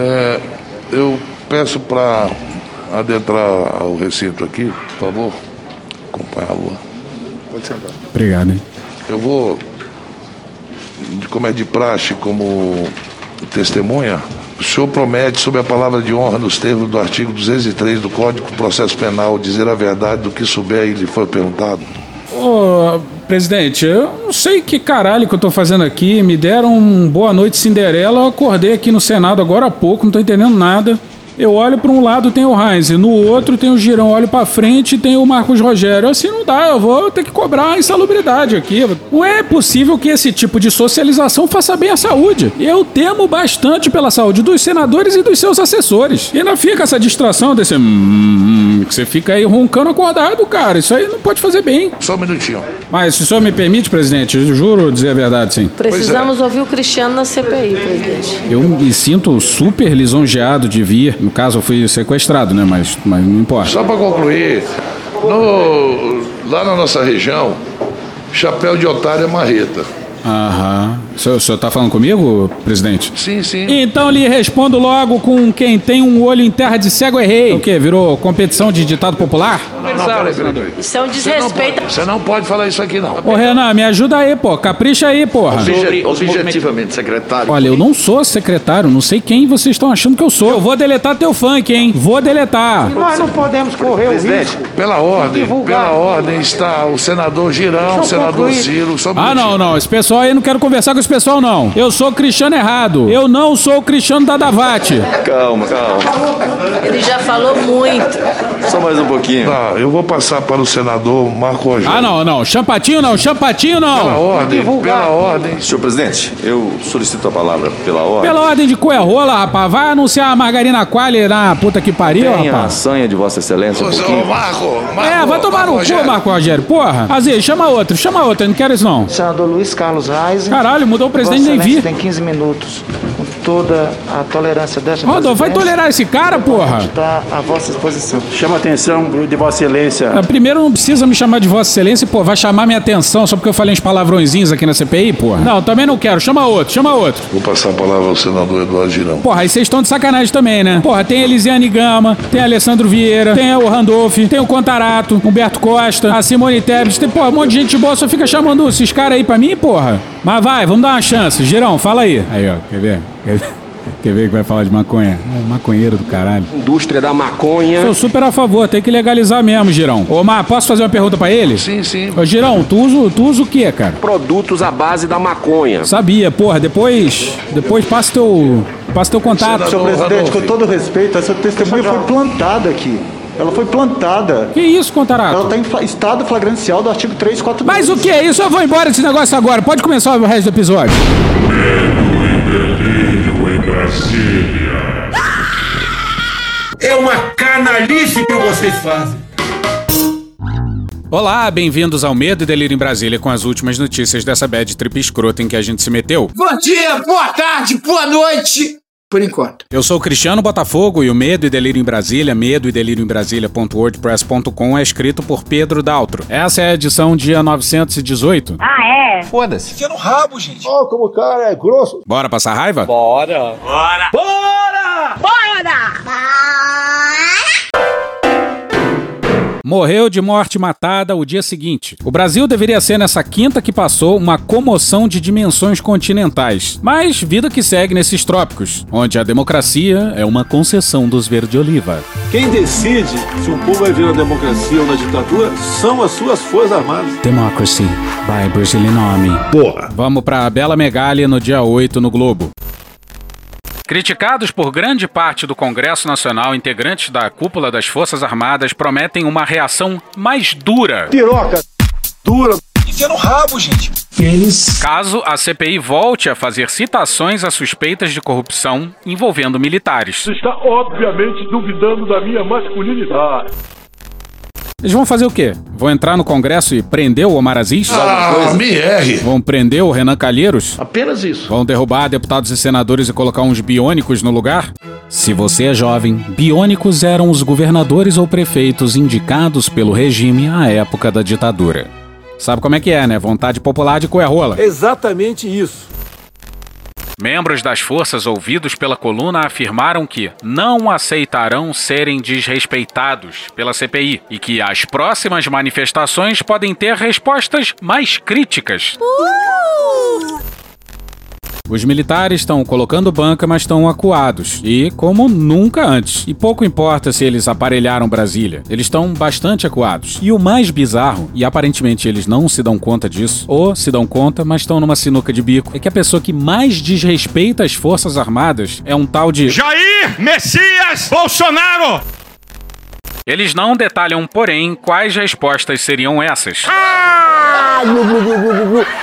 É, eu peço para adentrar ao recinto aqui, por favor. Acompanhar a lua. Pode sentar. Obrigado, hein? Eu vou, como é de praxe, como testemunha, o senhor promete, sob a palavra de honra, nos termos do artigo 203 do Código de Processo Penal, dizer a verdade do que souber e lhe foi perguntado? Ô, presidente, eu não sei que caralho que eu tô fazendo aqui. Me deram um boa noite Cinderela. Eu acordei aqui no Senado agora há pouco, não tô entendendo nada. Eu olho para um lado tem o Heinz, no outro tem o Girão, olho para frente tem o Marcos Rogério. Assim não dá, eu vou ter que cobrar a insalubridade aqui. Não é possível que esse tipo de socialização faça bem à saúde. Eu temo bastante pela saúde dos senadores e dos seus assessores. E ainda fica essa distração desse hum, hum, que você fica aí roncando acordado, cara. Isso aí não pode fazer bem. Só um minutinho. Mas se o senhor me permite, presidente, eu juro dizer a verdade, sim. Precisamos ouvir o Cristiano na CPI, presidente. Eu me sinto super lisonjeado de vir. No caso, eu fui sequestrado, né? Mas, mas não importa. Só para concluir, no- lá na nossa região, chapéu de otário é marreta. Aham. O senhor, o senhor tá falando comigo, presidente? Sim, sim. Então lhe respondo logo com quem tem um olho em terra de cego errei. O quê? Virou competição de ditado popular? Não, não, peraí, peraí, peraí. Isso é um não, desrespeito. você não pode falar isso aqui, não. Ô Renan, me ajuda aí, pô. Capricha aí, porra. Obje- objetivamente, secretário. Olha, eu não sou secretário, não sei quem vocês estão achando que eu sou. Eu vou deletar teu funk, hein? Vou deletar. Nós não podemos correr o Presidente, risco. Pela ordem, divulgar. pela ordem está o senador Girão, o senador concluir. Ciro. Ah, não, não. Esse pessoal aí não quero conversar com esse pessoal, não. Eu sou o Cristiano errado. Eu não sou o Cristiano Dadavati. calma, calma. Ele já falou muito. Só mais um pouquinho. Tá, eu vou passar para o senador Marco Rogério. Ah, não, não. Champatinho não, champatinho Pela não. ordem, pela ordem. Senhor presidente, eu solicito a palavra pela ordem. Pela ordem de cuia rola, rapaz. Vai anunciar a margarina quali na puta que pariu, Tem a rapaz. sanha de Vossa Excelência um Ô, pouquinho. Marco, Marco. É, vai tomar no cu, Rogério. Marco Rogério. Porra. Aziz, chama outro, chama outro. Eu não quero isso, não. Senador Luiz Carlos. Caralho, mudou o presidente, Vossa nem vi. Tem 15 minutos. Toda a tolerância desta Rodolfo, vai tolerar esse cara, porra? Está à vossa disposição. Chama a atenção de Vossa Excelência. Ah, Primeiro não precisa me chamar de Vossa Excelência, pô, vai chamar minha atenção só porque eu falei uns palavrõezinhos aqui na CPI, porra. Não, também não quero. Chama outro, chama outro. Vou passar a palavra ao senador Eduardo Girão. Porra, aí vocês estão de sacanagem também, né? Porra, tem Elisiane Gama, tem Alessandro Vieira, tem o Randolph, tem o Contarato, Humberto Costa, a Simone Tebet, tem, porra, um monte de gente boa, só fica chamando esses caras aí pra mim, porra. Mas vai, vamos dar uma chance. Girão, fala aí. Aí, ó, quer ver? Quer ver? Que vai falar de maconha? É, maconheiro do caralho. Indústria da maconha. Sou super a favor, tem que legalizar mesmo, Girão. Ô, Mar, posso fazer uma pergunta pra ele? Sim, sim. Ô, Girão, tu usa, tu usa o quê, cara? Produtos à base da maconha. Sabia, porra, depois. Depois passa teu. Passa teu contato. Senhor presidente, com todo respeito, essa testemunha foi plantada aqui. Ela foi plantada. Que isso, Contarato? Ela está em estado flagrancial do artigo 342. Mas o que é isso? Eu vou embora desse negócio agora. Pode começar o resto do episódio. É uma canalice que vocês fazem. Olá, bem-vindos ao Medo e Delírio em Brasília com as últimas notícias dessa bad trip escrota em que a gente se meteu. Bom dia, boa tarde, boa noite. Por enquanto. Eu sou o Cristiano Botafogo e o Medo e Delírio em Brasília, medo e delírio em Brasília.wordpress.com é escrito por Pedro Daltro. Essa é a edição dia 918. Foda-se. Ó, como o cara é grosso. Bora passar raiva? Morreu de morte matada o dia seguinte. O Brasil deveria ser nessa quinta que passou uma comoção de dimensões continentais. Mas vida que segue nesses trópicos, onde a democracia é uma concessão dos verde-oliva. Quem decide se um povo vai vir na democracia ou na ditadura são as suas forças armadas. Democracy by Brazilian Army. Porra. Vamos para a Bela Megália no dia 8 no Globo. Criticados por grande parte do Congresso Nacional, integrantes da cúpula das Forças Armadas prometem uma reação mais dura Piroca. Dura. caso a CPI volte a fazer citações a suspeitas de corrupção envolvendo militares. está obviamente duvidando da minha masculinidade. Eles vão fazer o quê? Vão entrar no Congresso e prender o Omar Aziz? Ah, me erre. Vão prender o Renan Calheiros? Apenas isso. Vão derrubar deputados e senadores e colocar uns biônicos no lugar? Se você é jovem, biônicos eram os governadores ou prefeitos indicados pelo regime à época da ditadura. Sabe como é que é, né? Vontade popular de coerrola. Exatamente isso. Membros das forças ouvidos pela coluna afirmaram que não aceitarão serem desrespeitados pela CPI e que as próximas manifestações podem ter respostas mais críticas. Uh! Os militares estão colocando banca, mas estão acuados. E como nunca antes. E pouco importa se eles aparelharam Brasília. Eles estão bastante acuados. E o mais bizarro, e aparentemente eles não se dão conta disso, ou se dão conta, mas estão numa sinuca de bico, é que a pessoa que mais desrespeita as Forças Armadas é um tal de. Jair Messias Bolsonaro! Eles não detalham, porém, quais respostas seriam essas. Ah,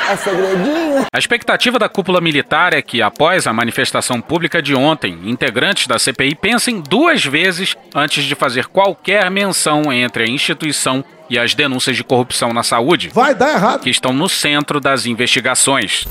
é segredinho. A expectativa da cúpula militar é que, após a manifestação pública de ontem, integrantes da CPI pensem duas vezes antes de fazer qualquer menção entre a instituição e as denúncias de corrupção na saúde. Vai dar errado. Que estão no centro das investigações.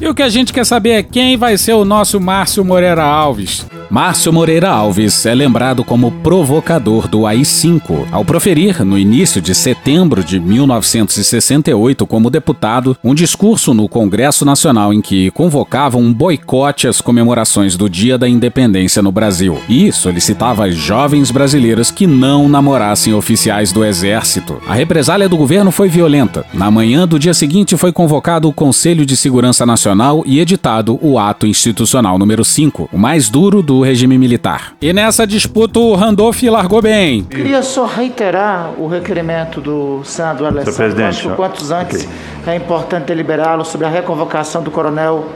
E o que a gente quer saber é quem vai ser o nosso Márcio Moreira Alves. Márcio Moreira Alves é lembrado como provocador do AI-5, ao proferir, no início de setembro de 1968, como deputado, um discurso no Congresso Nacional em que convocava um boicote às comemorações do Dia da Independência no Brasil e solicitava jovens brasileiras que não namorassem oficiais do Exército. A represália do governo foi violenta. Na manhã do dia seguinte foi convocado o Conselho de Segurança Nacional e editado o Ato Institucional número 5, o mais duro do regime militar. E nessa disputa o Randolph largou bem. Queria só reiterar o requerimento do senador Alessandro. presidente, Acho que quantos antes okay. é importante deliberá-lo sobre a reconvocação do coronel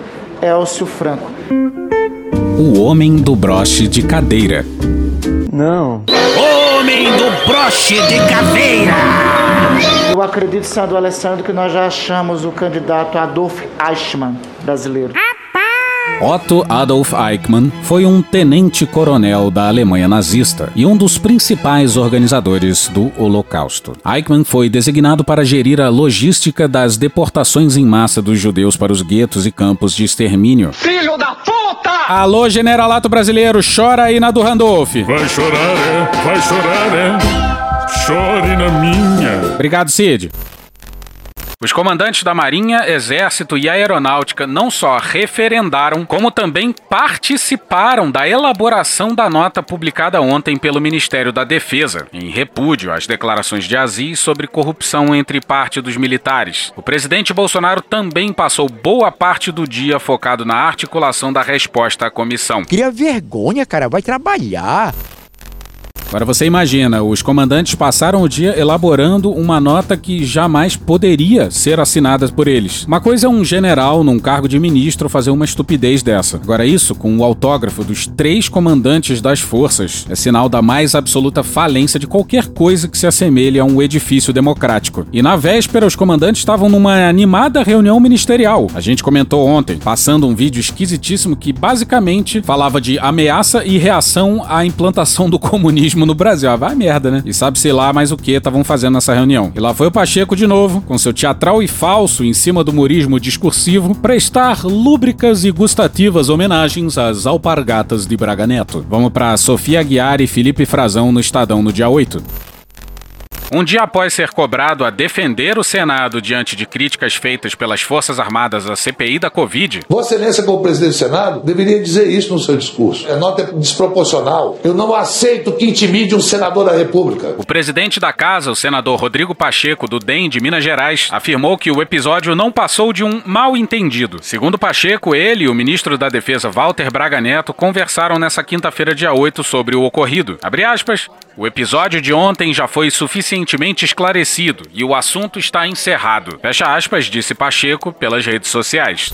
Elcio Franco. O homem do broche de cadeira. Não. Homem do broche de cadeira! Eu acredito, senador Alessandro, que nós já achamos o candidato Adolf Eichmann brasileiro. Otto Adolf Eichmann foi um tenente-coronel da Alemanha nazista e um dos principais organizadores do Holocausto. Eichmann foi designado para gerir a logística das deportações em massa dos judeus para os guetos e campos de extermínio. Filho da puta! Alô, generalato brasileiro, chora aí na do Randolph. Vai chorar, é? Vai chorar, é? Chore na minha. Obrigado, Cid. Os comandantes da Marinha, Exército e Aeronáutica não só referendaram, como também participaram da elaboração da nota publicada ontem pelo Ministério da Defesa, em repúdio às declarações de Aziz sobre corrupção entre parte dos militares. O presidente Bolsonaro também passou boa parte do dia focado na articulação da resposta à comissão. Cria vergonha, cara, vai trabalhar. Agora você imagina, os comandantes passaram o dia elaborando uma nota que jamais poderia ser assinada por eles. Uma coisa é um general num cargo de ministro fazer uma estupidez dessa. Agora isso, com o autógrafo dos três comandantes das forças, é sinal da mais absoluta falência de qualquer coisa que se assemelhe a um edifício democrático. E na véspera, os comandantes estavam numa animada reunião ministerial. A gente comentou ontem, passando um vídeo esquisitíssimo que basicamente falava de ameaça e reação à implantação do comunismo no Brasil. Ah, vai merda, né? E sabe, sei lá, mais o que estavam fazendo nessa reunião. E lá foi o Pacheco de novo, com seu teatral e falso em cima do murismo discursivo, prestar lúbricas e gustativas homenagens às alpargatas de Braga Neto. Vamos para Sofia Aguiar e Felipe Frazão no Estadão no dia 8. Um dia após ser cobrado a defender o Senado diante de críticas feitas pelas Forças Armadas à CPI da Covid. Vossa Excelência, como presidente do Senado, deveria dizer isso no seu discurso. A nota é desproporcional. Eu não aceito que intimide um senador da República. O presidente da casa, o senador Rodrigo Pacheco, do DEM de Minas Gerais, afirmou que o episódio não passou de um mal entendido. Segundo Pacheco, ele e o ministro da Defesa, Walter Braga Neto, conversaram nessa quinta-feira, dia 8, sobre o ocorrido. Abre aspas. O episódio de ontem já foi suficientemente esclarecido e o assunto está encerrado. Fecha aspas, disse Pacheco pelas redes sociais.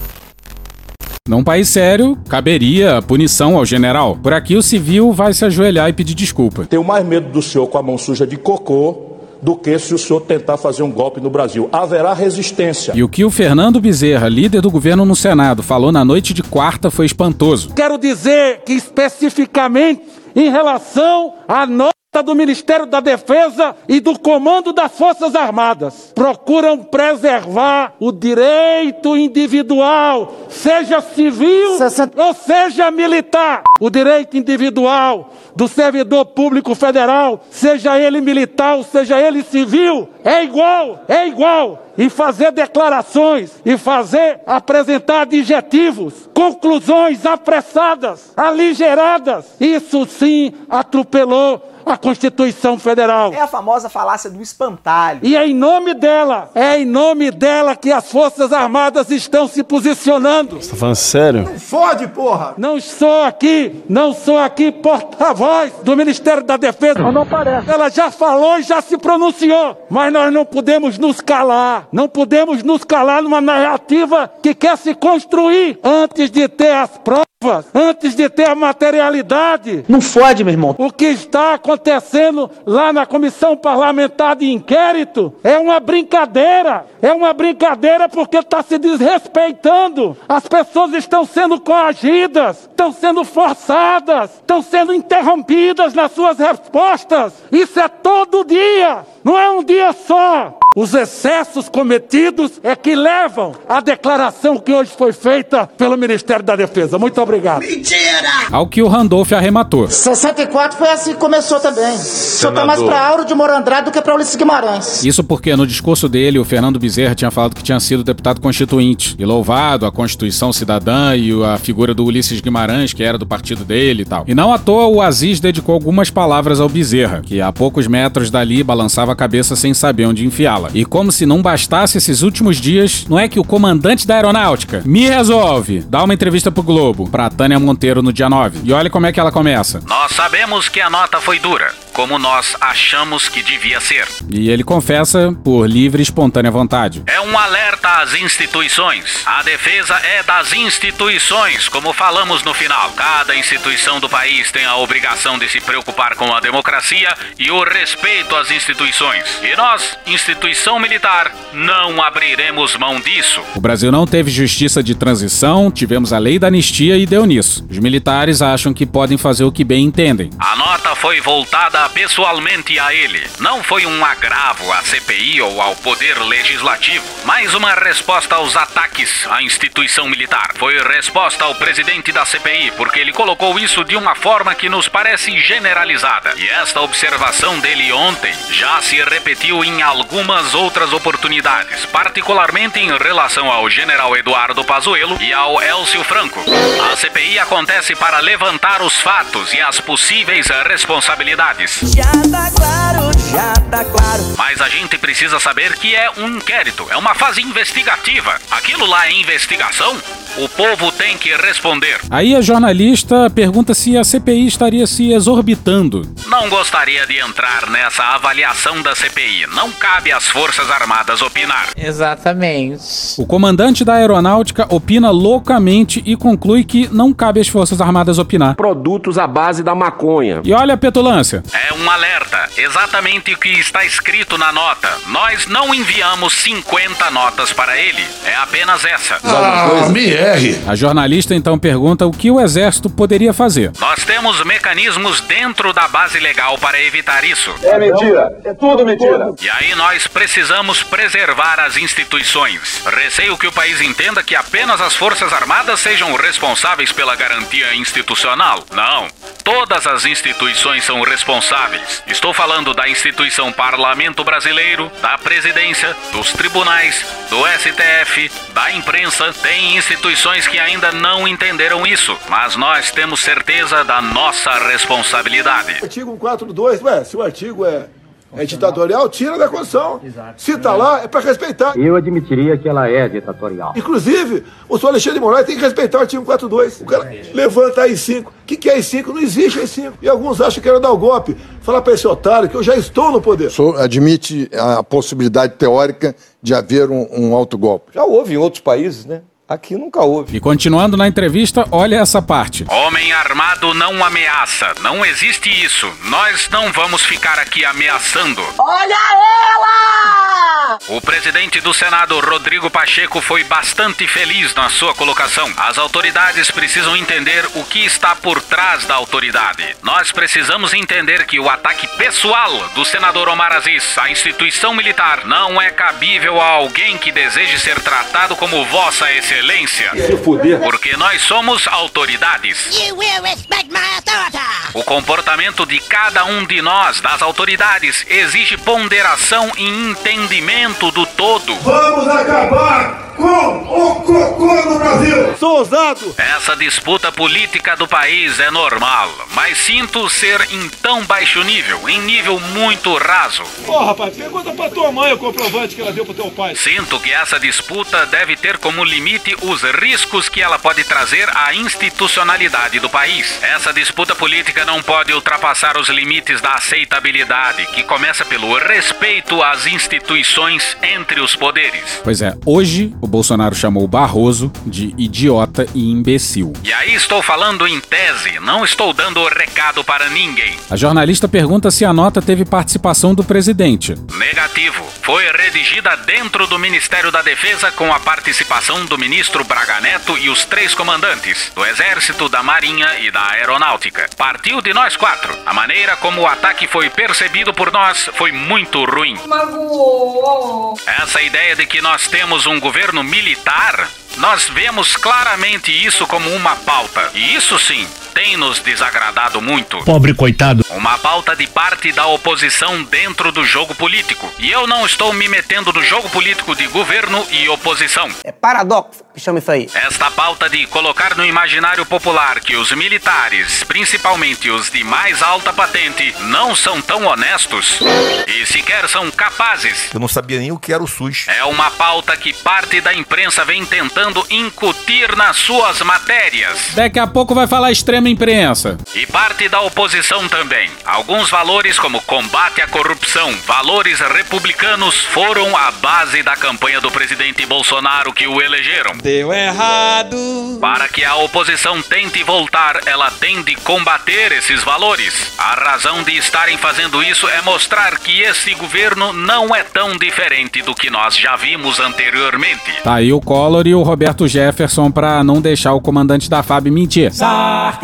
Num país sério, caberia punição ao general. Por aqui, o civil vai se ajoelhar e pedir desculpa. Tenho mais medo do senhor com a mão suja de cocô do que se o senhor tentar fazer um golpe no Brasil. Haverá resistência. E o que o Fernando Bezerra, líder do governo no Senado, falou na noite de quarta foi espantoso. Quero dizer que especificamente em relação à nota do Ministério da Defesa e do Comando das Forças Armadas. Procuram preservar o direito individual, seja civil 60... ou seja militar. O direito individual do servidor público federal, seja ele militar, seja ele civil, é igual, é igual. E fazer declarações, e fazer apresentar adjetivos, conclusões apressadas, aligeradas, isso sim atropelou a Constituição Federal. É a famosa falácia do espantalho. E é em nome dela, é em nome dela que as Forças Armadas estão se posicionando. Você tá falando sério? Não fode, porra! Não sou aqui, não sou aqui porta-voz do Ministério da Defesa. Não, não parece. Ela já falou e já se pronunciou. Mas nós não podemos nos calar. Não podemos nos calar numa narrativa que quer se construir antes de ter as provas antes de ter a materialidade. Não fode, meu irmão. O que está acontecendo lá na comissão parlamentar de inquérito é uma brincadeira. É uma brincadeira porque está se desrespeitando. As pessoas estão sendo coagidas, estão sendo forçadas, estão sendo interrompidas nas suas respostas. Isso é todo dia, não é um dia só. Os excessos cometidos é que levam à declaração que hoje foi feita pelo Ministério da Defesa. Muito obrigado. Mentira! Ao que o Randolph arrematou. 64 foi assim que começou também. Só tá mais pra Auro de Morandrado do que pra Ulisses Guimarães. Isso porque no discurso dele, o Fernando Bezerra tinha falado que tinha sido deputado constituinte e louvado a Constituição Cidadã e a figura do Ulisses Guimarães, que era do partido dele e tal. E não à toa o Aziz dedicou algumas palavras ao Bezerra, que a poucos metros dali balançava a cabeça sem saber onde enfiá-la. E como se não bastasse esses últimos dias, não é que o comandante da aeronáutica me resolve dar uma entrevista pro Globo, pra Tânia Monteiro no dia 9. E olha como é que ela começa. Nós sabemos que a nota foi dura, como nós achamos que devia ser. E ele confessa por livre e espontânea vontade. É um alerta às instituições. A defesa é das instituições, como falamos no final. Cada instituição do país tem a obrigação de se preocupar com a democracia e o respeito às instituições. E nós, instituição militar, não abriremos mão disso. O Brasil não teve justiça de transição, tivemos a lei da anistia e deu nisso. Os militares acham que podem fazer o que bem entendem. A nota foi voltada pessoalmente a ele. Não foi um agravo à CPI ou ao Poder Legislativo, mas uma resposta aos ataques à instituição militar. Foi resposta ao presidente da CPI, porque ele colocou isso de uma forma que nos parece generalizada. E esta observação dele ontem já se repetiu em algumas outras oportunidades, particularmente em relação ao general Eduardo Pazuello e ao Elcio Franco. A CPI acontece para levantar os fatos e as possíveis responsabilidades. Já tá claro, já tá claro. Mas a gente precisa saber que é um inquérito, é uma fase investigativa. Aquilo lá é investigação? O povo tem que responder. Aí a jornalista pergunta se a CPI estaria se exorbitando. Não gostaria de entrar nessa avaliação da CPI. Não cabe às Forças Armadas opinar. Exatamente. O comandante da aeronáutica opina loucamente e conclui que não cabe às Forças Armadas opinar. Produtos à base da maconha. E olha a petulância. É um alerta, exatamente o que está escrito na nota. Nós não enviamos 50 notas para ele, é apenas essa. Ah, me erre. A jornalista então pergunta o que o exército poderia fazer. Nós temos mecanismos dentro da base legal para evitar isso. É mentira. É tudo mentira. E aí nós precisamos preservar as instituições. Receio que o país entenda que apenas as Forças Armadas sejam responsáveis pela garantia institucional. Não. Todas as instituições são responsáveis. Estou falando da instituição Parlamento Brasileiro, da Presidência, dos tribunais, do STF, da imprensa. Tem instituições que ainda não entenderam isso, mas nós temos certeza da nossa responsabilidade. Artigo 142, ué, se o artigo é, é ditatorial, tira da Constituição. Se tá lá, é para respeitar. Eu admitiria que ela é ditatorial. Inclusive, o senhor Alexandre de Moraes tem que respeitar o artigo 142. O cara levanta aí 5. O que, que é AI-5? Não existe AI-5. E alguns acham que era dar o golpe. Falar para esse otário que eu já estou no poder. O senhor admite a possibilidade teórica de haver um, um autogolpe? Já houve em outros países, né? Aqui nunca houve. E continuando na entrevista, olha essa parte. Homem armado não ameaça. Não existe isso. Nós não vamos ficar aqui ameaçando. Olha ela! O presidente do Senado, Rodrigo Pacheco, foi bastante feliz na sua colocação. As autoridades precisam entender o que está por trás da autoridade. Nós precisamos entender que o ataque pessoal do senador Omar Aziz à instituição militar não é cabível a alguém que deseje ser tratado como Vossa Excelência. Se fuder. Porque nós somos autoridades. You will respect my O comportamento de cada um de nós, das autoridades, exige ponderação e entendimento do todo. Vamos acabar com o cocô no Brasil! Sou ousado! Essa disputa política do país é normal, mas sinto ser em tão baixo nível, em nível muito raso. Pô, rapaz, pergunta pra tua mãe o comprovante que ela deu pro teu pai. Sinto que essa disputa deve ter como limite os riscos que ela pode trazer à institucionalidade do país. Essa disputa política não pode ultrapassar os limites da aceitabilidade, que começa pelo respeito às instituições entre os poderes. Pois é, hoje o Bolsonaro chamou Barroso de idiota e imbecil. E aí estou falando em tese, não estou dando recado para ninguém. A jornalista pergunta se a nota teve participação do presidente. Negativo. Foi redigida dentro do Ministério da Defesa com a participação do ministro Braga Neto e os três comandantes do Exército, da Marinha e da Aeronáutica. Partiu de nós quatro. A maneira como o ataque foi percebido por nós foi muito ruim. Magoou. Essa ideia de que nós temos um governo militar, nós vemos claramente isso como uma pauta. E isso sim tem nos desagradado muito. Pobre coitado. Uma pauta de parte da oposição dentro do jogo político. E eu não estou me metendo no jogo político de governo e oposição. É paradoxo que chama isso aí. Esta pauta de colocar no imaginário popular que os militares, principalmente os de mais alta patente, não são tão honestos e sequer são capazes. Eu não sabia nem o que era o SUS. É uma pauta que parte da imprensa vem tentando incutir nas suas matérias. Daqui a pouco vai falar extrema imprensa. E parte da oposição também. Alguns valores, como combate à corrupção, valores republicanos, foram a base da campanha do presidente Bolsonaro que o elegeram. Deu errado. Para que a oposição tente voltar, ela tem de combater esses valores. A razão de estarem fazendo isso é mostrar que esse governo não é tão diferente do que nós já vimos anteriormente. Tá aí o Collor e o Roberto Jefferson pra não deixar o comandante da FAB mentir.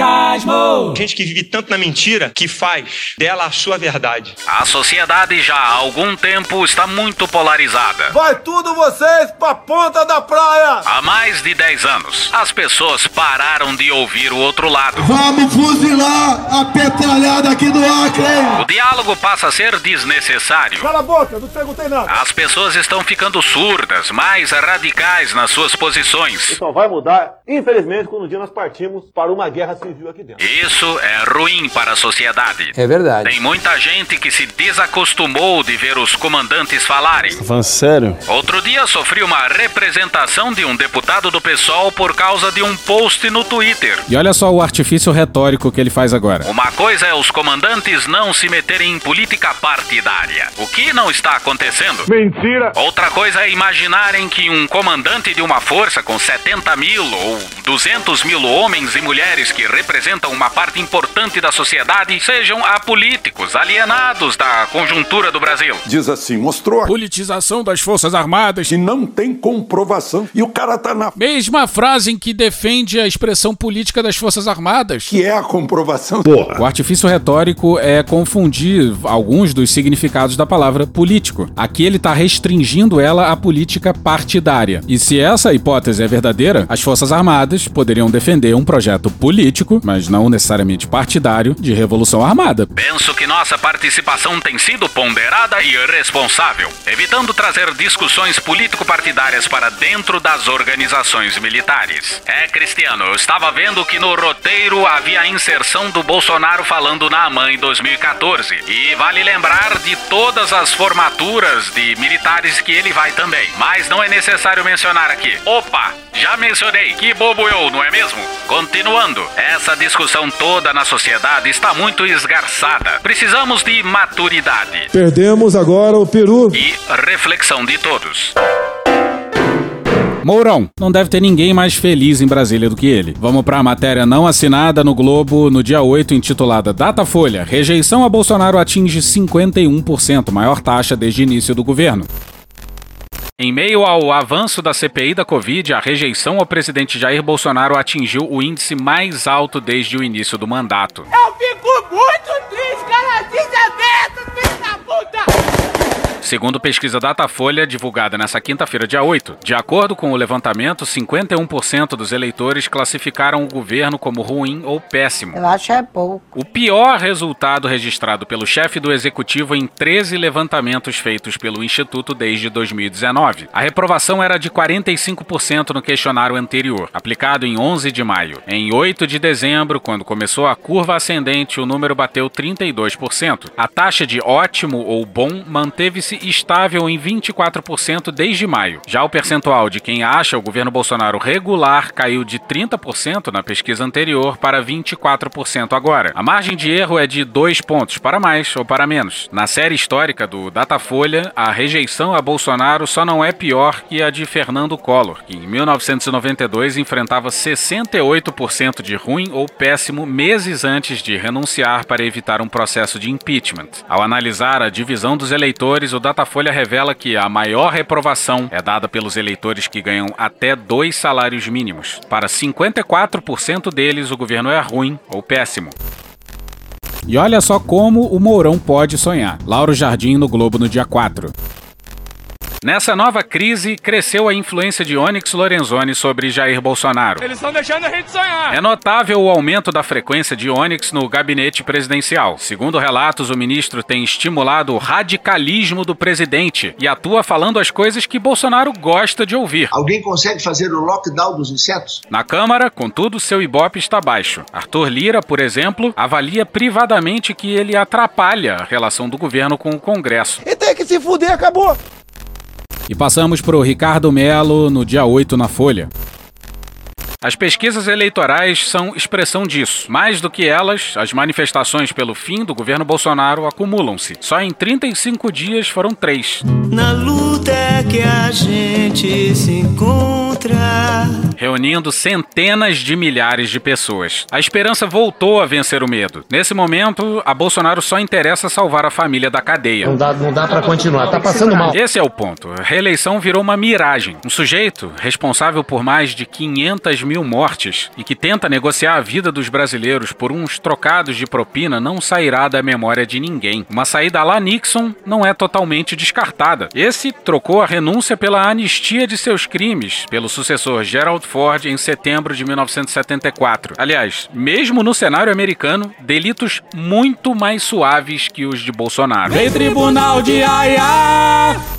Sarcasmo. Gente que vive tanto na mentira que faz dela a sua verdade. A sociedade já há algum tempo está muito polarizada. Vai tudo vocês pra ponta da praia! Há mais de 10 anos, as pessoas pararam de ouvir o outro lado. Vamos fuzilar a petralhada aqui do Acre! O diálogo passa a ser desnecessário. Cala a boca, não perguntei nada. As pessoas estão ficando surdas, mais radicais nas suas posições. Isso só vai mudar, infelizmente, quando um dia nós partimos para uma guerra civil aqui dentro. Isso é ruim para a sociedade. É verdade. Tem muita gente que se desacostumou de ver os comandantes falarem. Falando sério? Outro dia sofri uma representação de um deputado do PSOL por causa de um post no Twitter. E olha só o artifício retórico que ele faz agora. Uma coisa é os comandantes não se meterem em política partidária, o que não está acontecendo. Mentira! Outra coisa é imaginarem que um comandante de uma força com 70 mil ou 200 mil homens e mulheres que representam uma parte importante da sociedade sejam apolíticos, alienados da conjuntura do Brasil. Diz assim, mostrou a Politização das Forças Armadas. que não tem comprovação e o cara tá na Mesma frase em que defende a expressão política das Forças Armadas. que é a comprovação. O artifício retórico é confundir alguns dos significados da palavra político. Aqui ele está restringindo ela à política partidária. E se essa hipótese é verdadeira, as Forças Armadas poderiam defender um projeto político, mas não necessariamente partidário, de revolução armada. Penso que nossa participação tem sido ponderada e responsável, evitando trazer discussões político-partidárias para dentro das organizações militares. É, Cristiano, eu estava vendo que no roteiro havia a inserção do Bolsonaro falando na AMAN em 2014. E vale lembrar de todas as formaturas de militares que ele vai também. Mas não é necessário mencionar aqui. Opa, já mencionei. Que bobo eu, não é mesmo? Continuando, essa discussão toda na sociedade está muito esgarçada. Precisamos de maturidade Perdemos agora o Peru. e reflexão de todos. Mourão, não deve ter ninguém mais feliz em Brasília do que ele. Vamos para a matéria não assinada no Globo no dia 8, intitulada Datafolha: Rejeição a Bolsonaro atinge 51%, maior taxa desde o início do governo. Em meio ao avanço da CPI da Covid, a rejeição ao presidente Jair Bolsonaro atingiu o índice mais alto desde o início do mandato. Eu fico muito triste, cara, desaberto, filho da puta! Segundo pesquisa Datafolha divulgada nessa quinta-feira, dia 8. De acordo com o levantamento, 51% dos eleitores classificaram o governo como ruim ou péssimo. Eu acho é pouco. O pior resultado registrado pelo chefe do executivo em 13 levantamentos feitos pelo Instituto desde 2019. A reprovação era de 45% no questionário anterior, aplicado em 11 de maio. Em 8 de dezembro, quando começou a curva ascendente, o número bateu 32%. A taxa de ótimo ou bom manteve-se estável em 24% desde maio. Já o percentual de quem acha o governo Bolsonaro regular caiu de 30% na pesquisa anterior para 24% agora. A margem de erro é de 2 pontos, para mais ou para menos. Na série histórica do Datafolha, a rejeição a Bolsonaro só não é pior que a de Fernando Collor, que em 1992 enfrentava 68% de ruim ou péssimo meses antes de renunciar para evitar um processo de impeachment. Ao analisar a divisão dos eleitores, o Datafolha revela que a maior reprovação é dada pelos eleitores que ganham até dois salários mínimos. Para 54% deles, o governo é ruim ou péssimo. E olha só como o Mourão pode sonhar. Lauro Jardim no Globo no dia 4. Nessa nova crise, cresceu a influência de Onyx Lorenzoni sobre Jair Bolsonaro. Eles estão deixando a gente sonhar. É notável o aumento da frequência de Onyx no gabinete presidencial. Segundo relatos, o ministro tem estimulado o radicalismo do presidente e atua falando as coisas que Bolsonaro gosta de ouvir. Alguém consegue fazer o lockdown dos insetos? Na Câmara, contudo, seu ibope está baixo. Arthur Lira, por exemplo, avalia privadamente que ele atrapalha a relação do governo com o Congresso. E tem que se fuder, acabou. E passamos para o Ricardo Melo no dia 8 na Folha. As pesquisas eleitorais são expressão disso. Mais do que elas, as manifestações pelo fim do governo Bolsonaro acumulam-se. Só em 35 dias foram três. Na luta é que a gente se encontra. Reunindo centenas de milhares de pessoas. A esperança voltou a vencer o medo. Nesse momento, a Bolsonaro só interessa salvar a família da cadeia. Não dá, não dá para continuar, tá passando mal. Esse é o ponto. A reeleição virou uma miragem. Um sujeito responsável por mais de 500 mil mortes e que tenta negociar a vida dos brasileiros por uns trocados de propina não sairá da memória de ninguém. Uma saída lá Nixon não é totalmente descartada. Esse trocou a renúncia pela anistia de seus crimes pelo sucessor Gerald Ford em setembro de 1974. Aliás, mesmo no cenário americano, delitos muito mais suaves que os de Bolsonaro. Vem tribunal de Aia!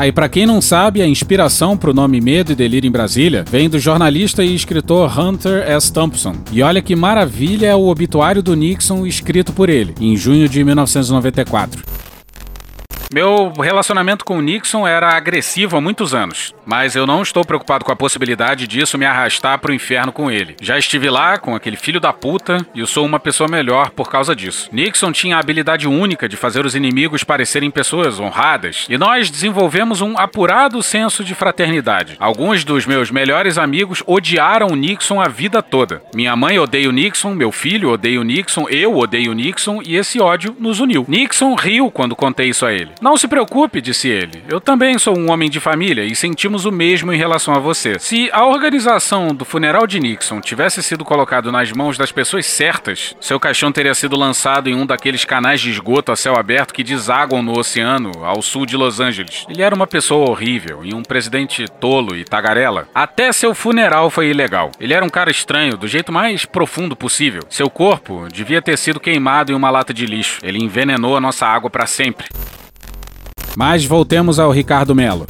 Aí, para quem não sabe, a inspiração para o nome Medo e Delírio em Brasília vem do jornalista e escritor Hunter S. Thompson. E olha que maravilha é o obituário do Nixon escrito por ele, em junho de 1994. Meu relacionamento com o Nixon era agressivo há muitos anos, mas eu não estou preocupado com a possibilidade disso me arrastar para o inferno com ele. Já estive lá com aquele filho da puta e eu sou uma pessoa melhor por causa disso. Nixon tinha a habilidade única de fazer os inimigos parecerem pessoas honradas e nós desenvolvemos um apurado senso de fraternidade. Alguns dos meus melhores amigos odiaram Nixon a vida toda. Minha mãe odeia o Nixon, meu filho odeia o Nixon, eu odeio o Nixon e esse ódio nos uniu. Nixon riu quando contei isso a ele. Não se preocupe, disse ele. Eu também sou um homem de família e sentimos o mesmo em relação a você. Se a organização do funeral de Nixon tivesse sido colocado nas mãos das pessoas certas, seu caixão teria sido lançado em um daqueles canais de esgoto a céu aberto que desaguam no oceano ao sul de Los Angeles. Ele era uma pessoa horrível e um presidente tolo e tagarela. Até seu funeral foi ilegal. Ele era um cara estranho, do jeito mais profundo possível. Seu corpo devia ter sido queimado em uma lata de lixo. Ele envenenou a nossa água para sempre. Mas voltemos ao Ricardo Melo.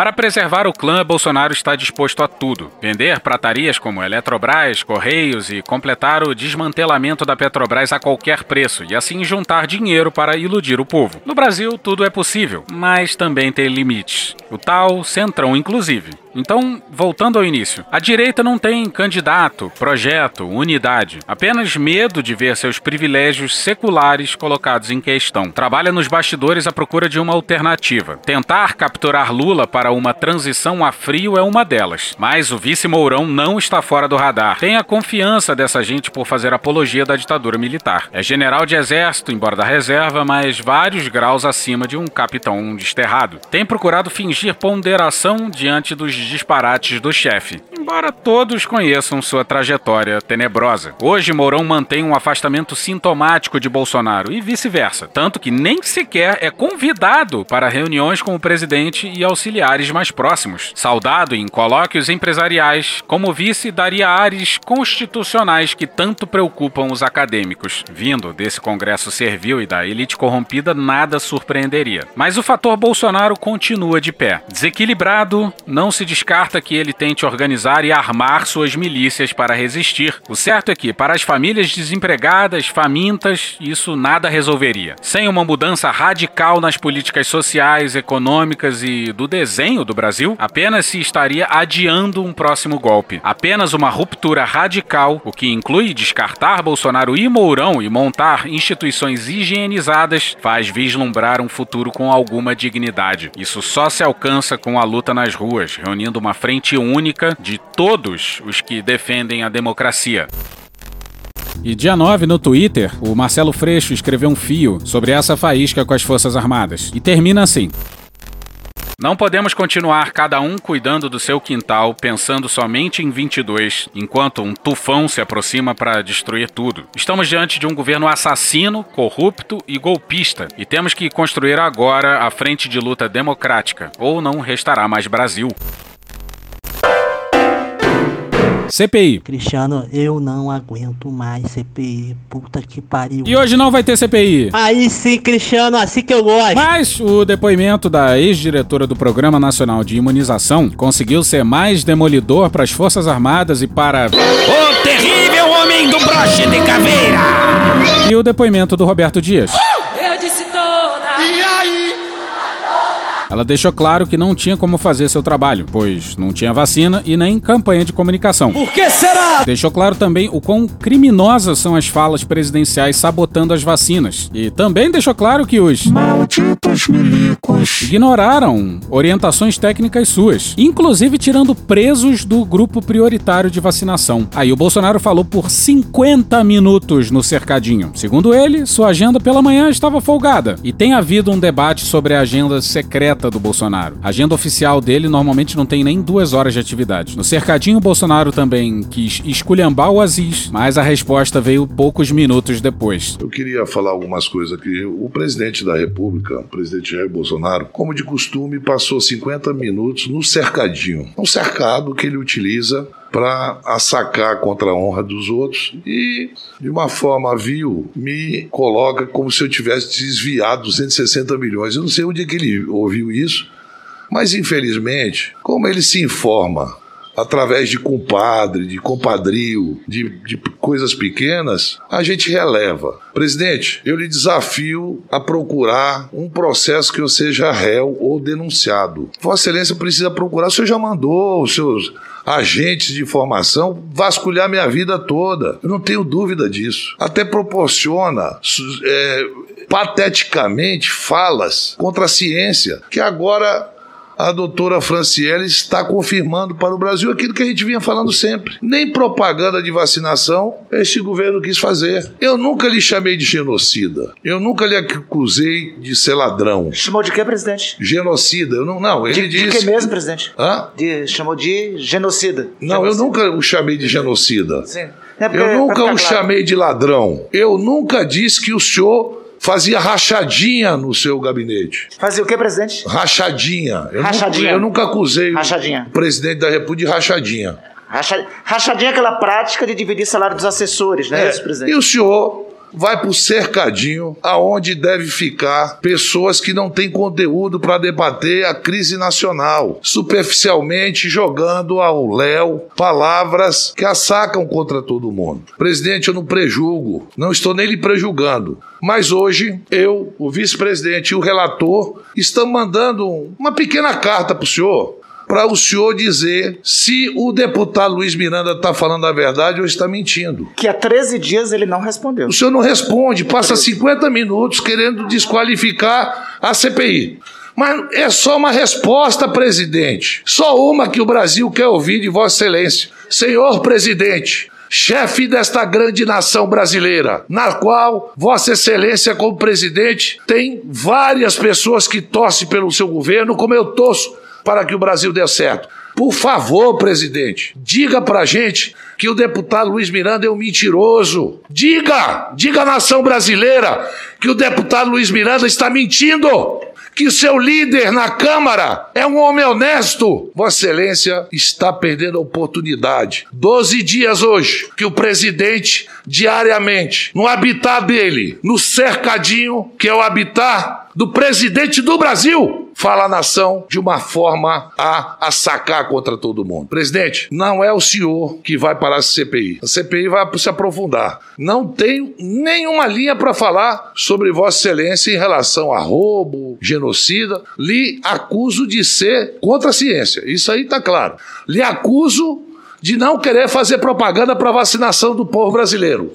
Para preservar o clã, Bolsonaro está disposto a tudo: vender pratarias como Eletrobras, Correios e completar o desmantelamento da Petrobras a qualquer preço e assim juntar dinheiro para iludir o povo. No Brasil, tudo é possível, mas também tem limites. O tal Centrão, inclusive. Então, voltando ao início, a direita não tem candidato, projeto, unidade, apenas medo de ver seus privilégios seculares colocados em questão. Trabalha nos bastidores à procura de uma alternativa. Tentar capturar Lula para para uma transição a frio é uma delas. Mas o vice Mourão não está fora do radar. Tenha confiança dessa gente por fazer apologia da ditadura militar. É general de exército, embora da reserva, mas vários graus acima de um capitão desterrado. Tem procurado fingir ponderação diante dos disparates do chefe, embora todos conheçam sua trajetória tenebrosa. Hoje, Mourão mantém um afastamento sintomático de Bolsonaro e vice-versa, tanto que nem sequer é convidado para reuniões com o presidente e auxiliares mais próximos. Saudado em colóquios empresariais, como vice daria ares constitucionais que tanto preocupam os acadêmicos. Vindo desse congresso servil e da elite corrompida, nada surpreenderia. Mas o fator Bolsonaro continua de pé. Desequilibrado, não se descarta que ele tente organizar e armar suas milícias para resistir. O certo é que, para as famílias desempregadas, famintas, isso nada resolveria. Sem uma mudança radical nas políticas sociais, econômicas e do desenho do Brasil, apenas se estaria adiando um próximo golpe. Apenas uma ruptura radical, o que inclui descartar Bolsonaro e Mourão e montar instituições higienizadas, faz vislumbrar um futuro com alguma dignidade. Isso só se alcança com a luta nas ruas, reunindo uma frente única de todos os que defendem a democracia. E dia 9, no Twitter, o Marcelo Freixo escreveu um fio sobre essa faísca com as Forças Armadas. E termina assim. Não podemos continuar cada um cuidando do seu quintal, pensando somente em 22, enquanto um tufão se aproxima para destruir tudo. Estamos diante de um governo assassino, corrupto e golpista, e temos que construir agora a frente de luta democrática, ou não restará mais Brasil. CPI. Cristiano, eu não aguento mais CPI. Puta que pariu. E hoje não vai ter CPI. Aí sim, Cristiano, assim que eu gosto. Mas o depoimento da ex-diretora do Programa Nacional de Imunização conseguiu ser mais demolidor para as Forças Armadas e para. O terrível homem do broche de caveira! E o depoimento do Roberto Dias. Ela deixou claro que não tinha como fazer seu trabalho, pois não tinha vacina e nem campanha de comunicação. Por que será? Deixou claro também o quão criminosas são as falas presidenciais sabotando as vacinas. E também deixou claro que os malditos milicos ignoraram orientações técnicas suas, inclusive tirando presos do grupo prioritário de vacinação. Aí o Bolsonaro falou por 50 minutos no cercadinho. Segundo ele, sua agenda pela manhã estava folgada e tem havido um debate sobre a agenda secreta do Bolsonaro. A agenda oficial dele normalmente não tem nem duas horas de atividade. No cercadinho, Bolsonaro também quis esculhambar o Aziz, mas a resposta veio poucos minutos depois. Eu queria falar algumas coisas aqui. O presidente da República, o presidente Jair Bolsonaro, como de costume, passou 50 minutos no cercadinho. Um cercado que ele utiliza para assacar contra a honra dos outros e, de uma forma vil, me coloca como se eu tivesse desviado 260 milhões. Eu não sei onde é que ele ouviu isso, mas infelizmente, como ele se informa através de compadre, de compadrio, de, de, coisas pequenas, a gente releva. Presidente, eu lhe desafio a procurar um processo que eu seja réu ou denunciado. Vossa Excelência precisa procurar, o senhor já mandou os seus agentes de informação vasculhar minha vida toda. Eu não tenho dúvida disso. Até proporciona é, pateticamente falas contra a ciência, que agora a doutora Franciele está confirmando para o Brasil aquilo que a gente vinha falando sempre. Nem propaganda de vacinação este governo quis fazer. Eu nunca lhe chamei de genocida. Eu nunca lhe acusei de ser ladrão. Chamou de quê, presidente? Genocida. Eu não, não ele de, disse. De que mesmo, presidente? Hã? De, chamou de genocida. Não, genocida. eu nunca o chamei de genocida. Sim. É porque, eu nunca o claro. chamei de ladrão. Eu nunca disse que o senhor fazia rachadinha no seu gabinete. Fazia o que, presidente? Rachadinha. Eu rachadinha. Nunca, eu nunca acusei rachadinha. o presidente da República de rachadinha. Racha, rachadinha é aquela prática de dividir salário dos assessores, né, é. presidente? E o senhor vai para o cercadinho, aonde deve ficar pessoas que não têm conteúdo para debater a crise nacional, superficialmente jogando ao léu palavras que assacam contra todo mundo. Presidente, eu não prejulgo, não estou nem lhe prejulgando. Mas hoje, eu, o vice-presidente e o relator estão mandando uma pequena carta para o senhor para o senhor dizer se o deputado Luiz Miranda está falando a verdade ou está mentindo. Que há 13 dias ele não respondeu. O senhor não responde, passa 50 minutos querendo desqualificar a CPI. Mas é só uma resposta, presidente. Só uma que o Brasil quer ouvir de Vossa Excelência. Senhor presidente, chefe desta grande nação brasileira, na qual Vossa Excelência, como presidente, tem várias pessoas que torcem pelo seu governo, como eu torço para que o Brasil dê certo. Por favor, presidente, diga pra gente que o deputado Luiz Miranda é um mentiroso. Diga, diga à nação brasileira que o deputado Luiz Miranda está mentindo que seu líder na Câmara é um homem honesto. Vossa Excelência está perdendo a oportunidade. Doze dias hoje que o presidente, diariamente, no habitat dele, no cercadinho, que é o habitat do presidente do Brasil, fala a nação de uma forma a, a sacar contra todo mundo. Presidente, não é o senhor que vai parar essa CPI. A CPI vai se aprofundar. Não tenho nenhuma linha para falar sobre Vossa Excelência em relação a roubo, genocida. Lhe acuso de ser contra a ciência. Isso aí está claro. Lhe acuso de não querer fazer propaganda para vacinação do povo brasileiro.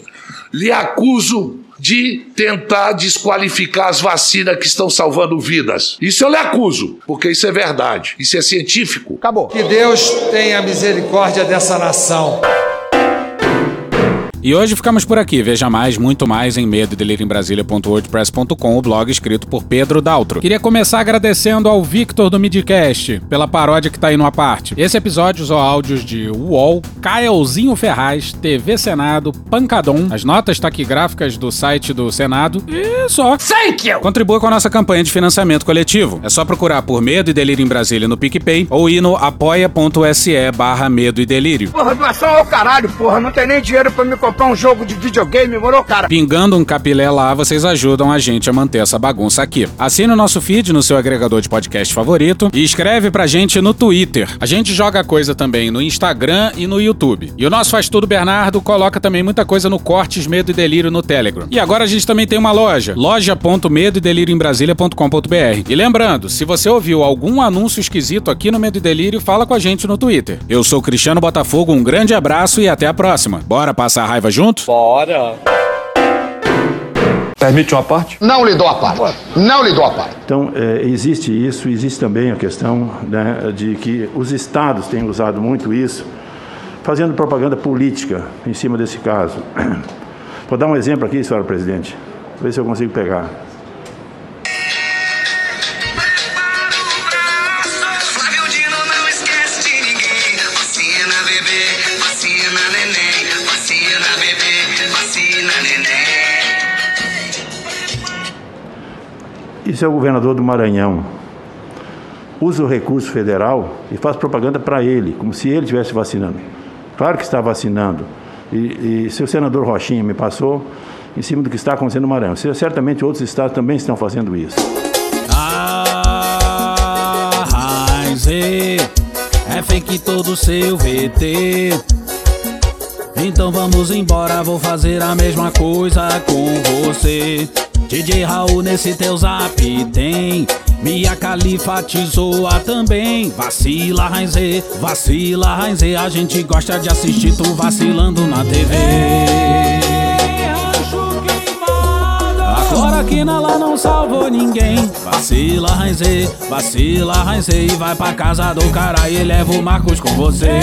Lhe acuso de tentar desqualificar as vacinas que estão salvando vidas. Isso eu lhe acuso, porque isso é verdade, isso é científico. Acabou. Que Deus tenha misericórdia dessa nação. E hoje ficamos por aqui. Veja mais, muito mais em medo o blog escrito por Pedro Daltro. Queria começar agradecendo ao Victor do Midcast pela paródia que tá aí numa parte. Esse episódio usou áudios de UOL, Caelzinho Ferraz, TV Senado, Pancadon, as notas taquigráficas do site do Senado e só. Thank you! Contribua com a nossa campanha de financiamento coletivo. É só procurar por Medo e Delírio em Brasília no PicPay ou ir no apoia.se barra Medo e Delírio. Porra, doação ao caralho, porra. Não tem nem dinheiro pra me comprar um jogo de videogame, morou, cara? Pingando um capilé lá, vocês ajudam a gente a manter essa bagunça aqui. Assine o nosso feed no seu agregador de podcast favorito e escreve pra gente no Twitter. A gente joga coisa também no Instagram e no YouTube. E o nosso Faz Tudo Bernardo coloca também muita coisa no Cortes Medo e Delírio no Telegram. E agora a gente também tem uma loja, loja.medo e delírio em. E lembrando, se você ouviu algum anúncio esquisito aqui no Medo e Delírio, fala com a gente no Twitter. Eu sou Cristiano Botafogo, um grande abraço e até a próxima. Bora passar raiva junto? Bora! Permite uma parte? Não lhe dou a parte. Não lhe dou a parte. Então, é, existe isso, existe também a questão né, de que os estados têm usado muito isso, fazendo propaganda política em cima desse caso. Vou dar um exemplo aqui, senhora presidente, ver se eu consigo pegar. Isso é o governador do Maranhão. Usa o recurso federal e faz propaganda para ele, como se ele estivesse vacinando. Claro que está vacinando. E, e seu senador Rochinha me passou em cima do que está acontecendo no Maranhão. Certamente outros estados também estão fazendo isso. Ah, é fake todo seu VT. Então vamos embora, vou fazer a mesma coisa com você. DJ Raul nesse teu zap tem. Mia Khalifa te zoa também. Vacila, Rainzê, vacila, Rainzê A gente gosta de assistir tu vacilando na TV Agora que na lá não salvou ninguém. Vacila, Rainzê, vacila, Rainzê E vai pra casa do cara e leva o Marcos com você.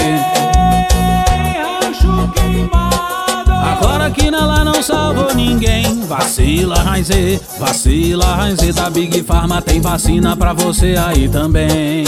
Agora que nela não salvou ninguém Vacila, Raizê, vacila, Raizê Da Big Pharma tem vacina pra você aí também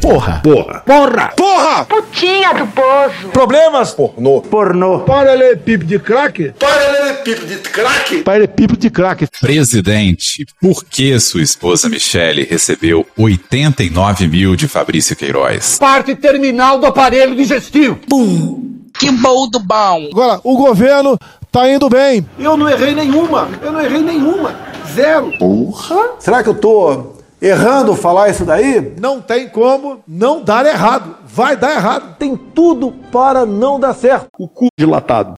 Porra! Porra! Porra! Porra! Putinha do poço. Problemas? Pornô. Pornô. Paralelepípedo de crack? Paralelepípedo de crack? Paralelepípedo de crack. Presidente, por que sua esposa Michele recebeu 89 mil de Fabrício Queiroz? Parte terminal do aparelho digestivo. Pum! Que bom do bom! Agora, o governo tá indo bem. Eu não errei nenhuma. Eu não errei nenhuma. Zero. Porra! Será que eu tô errando falar isso daí? Não tem como não dar errado. Vai dar errado. Tem tudo para não dar certo. O cu dilatado.